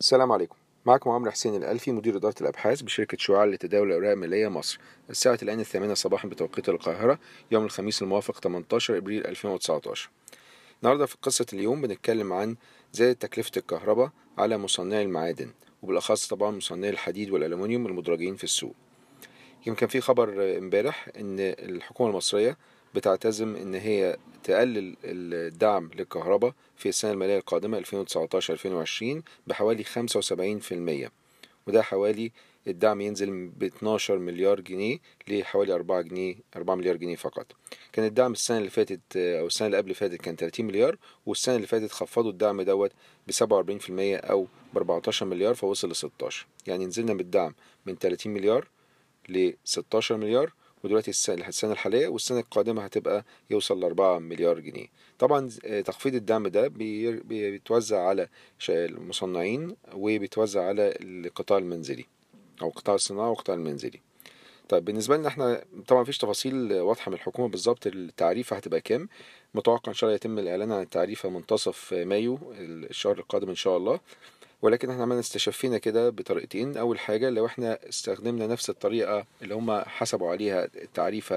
السلام عليكم. معكم عمرو حسين الألفي مدير إدارة الأبحاث بشركة شعاع لتداول الأوراق المالية مصر. الساعة الآن الثامنة صباحا بتوقيت القاهرة يوم الخميس الموافق 18 إبريل 2019 النهاردة في قصة اليوم بنتكلم عن زيادة تكلفة الكهرباء على مصنعي المعادن وبالأخص طبعا مصنعي الحديد والألمنيوم المدرجين في السوق. يمكن في خبر امبارح إن الحكومة المصرية بتعتزم إن هي تقلل الدعم للكهرباء في السنة المالية القادمة 2019-2020 بحوالي 75% وده حوالي الدعم ينزل ب 12 مليار جنيه لحوالي 4 جنيه 4 مليار جنيه فقط. كان الدعم السنة اللي فاتت أو السنة اللي قبل فاتت كان 30 مليار والسنة اللي فاتت خفضوا الدعم دوت ب 47% أو ب 14 مليار فوصل ل 16 يعني نزلنا بالدعم من 30 مليار ل 16 مليار ودلوقتي السنة الحالية والسنة القادمة هتبقى يوصل لأربعة مليار جنيه. طبعا تخفيض الدعم ده بيتوزع على المصنعين وبيتوزع على القطاع المنزلي أو قطاع الصناعة والقطاع المنزلي. طيب بالنسبة لنا إحنا طبعا مفيش تفاصيل واضحة من الحكومة بالظبط التعريفة هتبقى كام. متوقع إن شاء الله يتم الإعلان عن التعريفة منتصف مايو الشهر القادم إن شاء الله. ولكن إحنا عملنا استشفينا كده بطريقتين. أول حاجة لو إحنا استخدمنا نفس الطريقة اللي هم حسبوا عليها التعريفة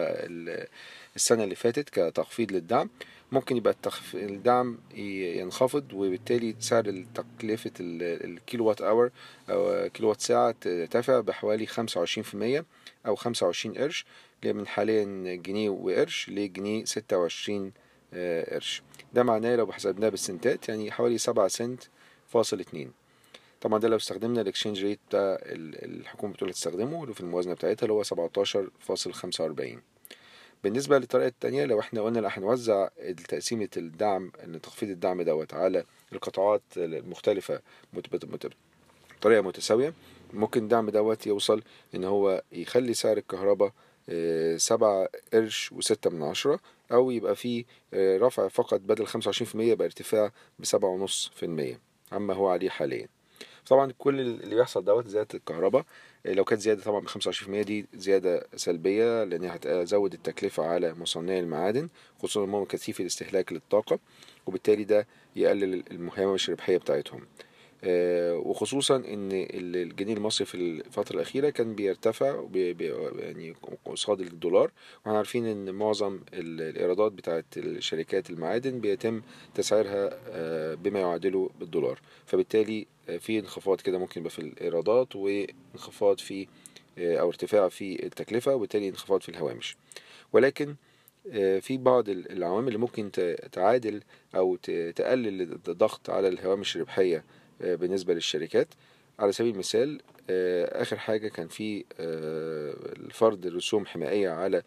السنة اللي فاتت كتخفيض للدعم ممكن يبقى التخف... الدعم ينخفض وبالتالي سعر تكلفة ال kilowatt hour أو كيلو وات ساعة ترتفع بحوالي 25% أو 25 قرش من حاليا جنيه وقرش لجنيه 26 قرش. ده معناه لو حسبناه بالسنتات يعني حوالي 7 سنت فاصل 2 طبعا ده لو استخدمنا ال exchange rate بتاع الحكومة بتقول تستخدمه في الموازنة بتاعتها اللي هو 17.45 بالنسبة للطريقة التانية لو إحنا قلنا هنوزع تقسيمة الدعم تخفيض الدعم دوت على القطاعات المختلفة بطريقة متساوية ممكن الدعم دوت يوصل إن هو يخلي سعر الكهرباء سبعة قرش وستة من عشرة أو يبقى فيه رفع فقط بدل خمسة وعشرين في المية يبقى ارتفاع بسبعة ونص في المية. عما هو عليه حاليا. طبعا كل اللي بيحصل دوت زيادة الكهرباء لو كانت زيادة طبعا في المية دي زيادة سلبية لأنها هتزود التكلفة على مصنعي المعادن خصوصا إنهم كثيف الاستهلاك للطاقة وبالتالي ده يقلل المهامش الربحية بتاعتهم. وخصوصا إن الجنيه المصري في الفترة الأخيرة كان بيرتفع بي بي يعني قصاد الدولار. وإحنا عارفين إن معظم الإيرادات بتاعت الشركات المعادن بيتم تسعيرها بما يعادله بالدولار. فبالتالي في انخفاض كده ممكن يبقى في الإيرادات وانخفاض في أو ارتفاع في التكلفة وبالتالي انخفاض في الهوامش. ولكن في بعض العوامل اللي ممكن تعادل أو تقلل الضغط على الهوامش الربحية بالنسبة للشركات. على سبيل المثال آخر حاجة كان في فرض رسوم حمائية على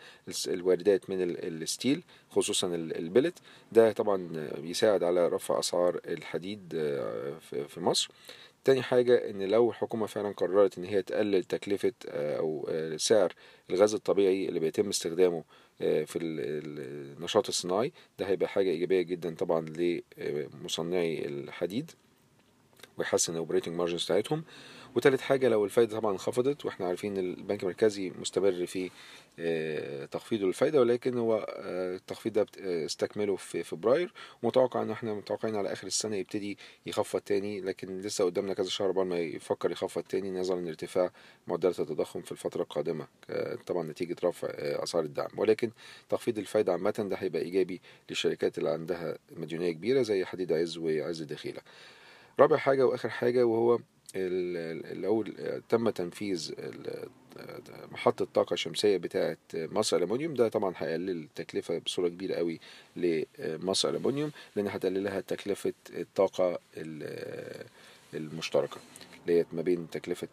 الواردات من الستيل خصوصا البلت ده طبعا بيساعد على رفع أسعار الحديد في مصر. تاني حاجة إن لو الحكومة فعلا قررت إن هي تقلل تكلفة أو سعر الغاز الطبيعي اللي بيتم استخدامه في النشاط الصناعي ده هيبقى حاجة إيجابية جدا طبعا لمصنعي الحديد. ويحسن ال operating margins بتاعتهم. وتالت حاجة لو الفايدة طبعا انخفضت وإحنا عارفين البنك المركزي مستمر في تخفيضه للفايدة ولكن هو التخفيض ده استكمله في فبراير. ومتوقع إن إحنا متوقعين على آخر السنة يبتدي يخفض تاني لكن لسه قدامنا كذا شهر قبل ما يفكر يخفض تاني. نظرا لارتفاع معدلات التضخم في الفترة القادمة طبعا نتيجة رفع أسعار الدعم. ولكن تخفيض الفايدة عامة ده هيبقى إيجابي للشركات اللي عندها مديونية كبيرة زي حديد عز وعز الدخيلة رابع حاجة وآخر حاجة وهو لو تم تنفيذ محطة طاقة شمسية بتاعة مصر ألمونيوم. ده طبعا هيقلل التكلفة بصورة كبيرة قوي لمصر ألمونيوم لأن هتقللها تكلفة الطاقة المشتركة اللي ما بين تكلفة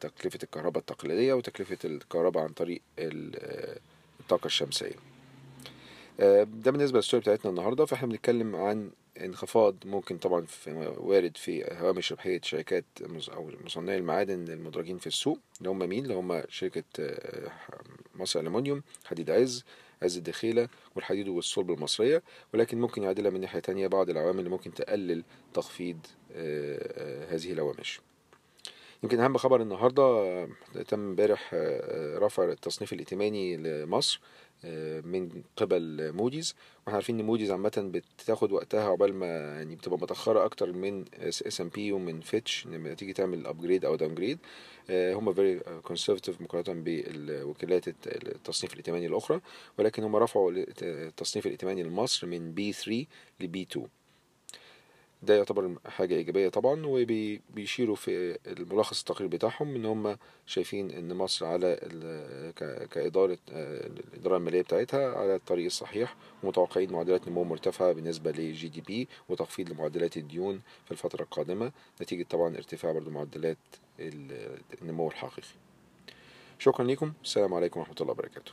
تكلفة الكهرباء التقليدية وتكلفة الكهرباء عن طريق الطاقة الشمسية. ده بالنسبة للستوري بتاعتنا النهاردة فإحنا بنتكلم عن انخفاض ممكن طبعا في وارد في هوامش ربحية شركات أو مصنعي المعادن المدرجين في السوق اللي هم مين؟ اللي هم شركة مصر ألمونيوم حديد عز عز الدخيلة والحديد والصلب المصرية. ولكن ممكن يعادلها من ناحية تانية بعض العوامل اللي ممكن تقلل تخفيض هذه الهوامش. يمكن أهم خبر النهاردة آه، تم امبارح آه، رفع التصنيف الائتماني لمصر آه، من قبل موديز وإحنا عارفين إن موديز عامة بتاخد وقتها عقبال ما يعني بتبقى متأخرة أكتر من S&P ومن فيتش لما تيجي تعمل upgrade أو downgrade هم very conservative مقارنة بالوكالات التصنيف الائتماني الأخرى. ولكن هم رفعوا التصنيف الائتماني لمصر من B 3 ل B 2 ده يعتبر حاجة إيجابية طبعا وبيشيروا في الملخص التقرير بتاعهم إن هم شايفين إن مصر على كإدارة الإدارة المالية بتاعتها على الطريق الصحيح ومتوقعين معدلات نمو مرتفعة بالنسبة ل GDP وتخفيض لمعدلات الديون في الفترة القادمة نتيجة طبعا ارتفاع برضو معدلات النمو الحقيقي. شكرا لكم السلام عليكم ورحمة الله وبركاته.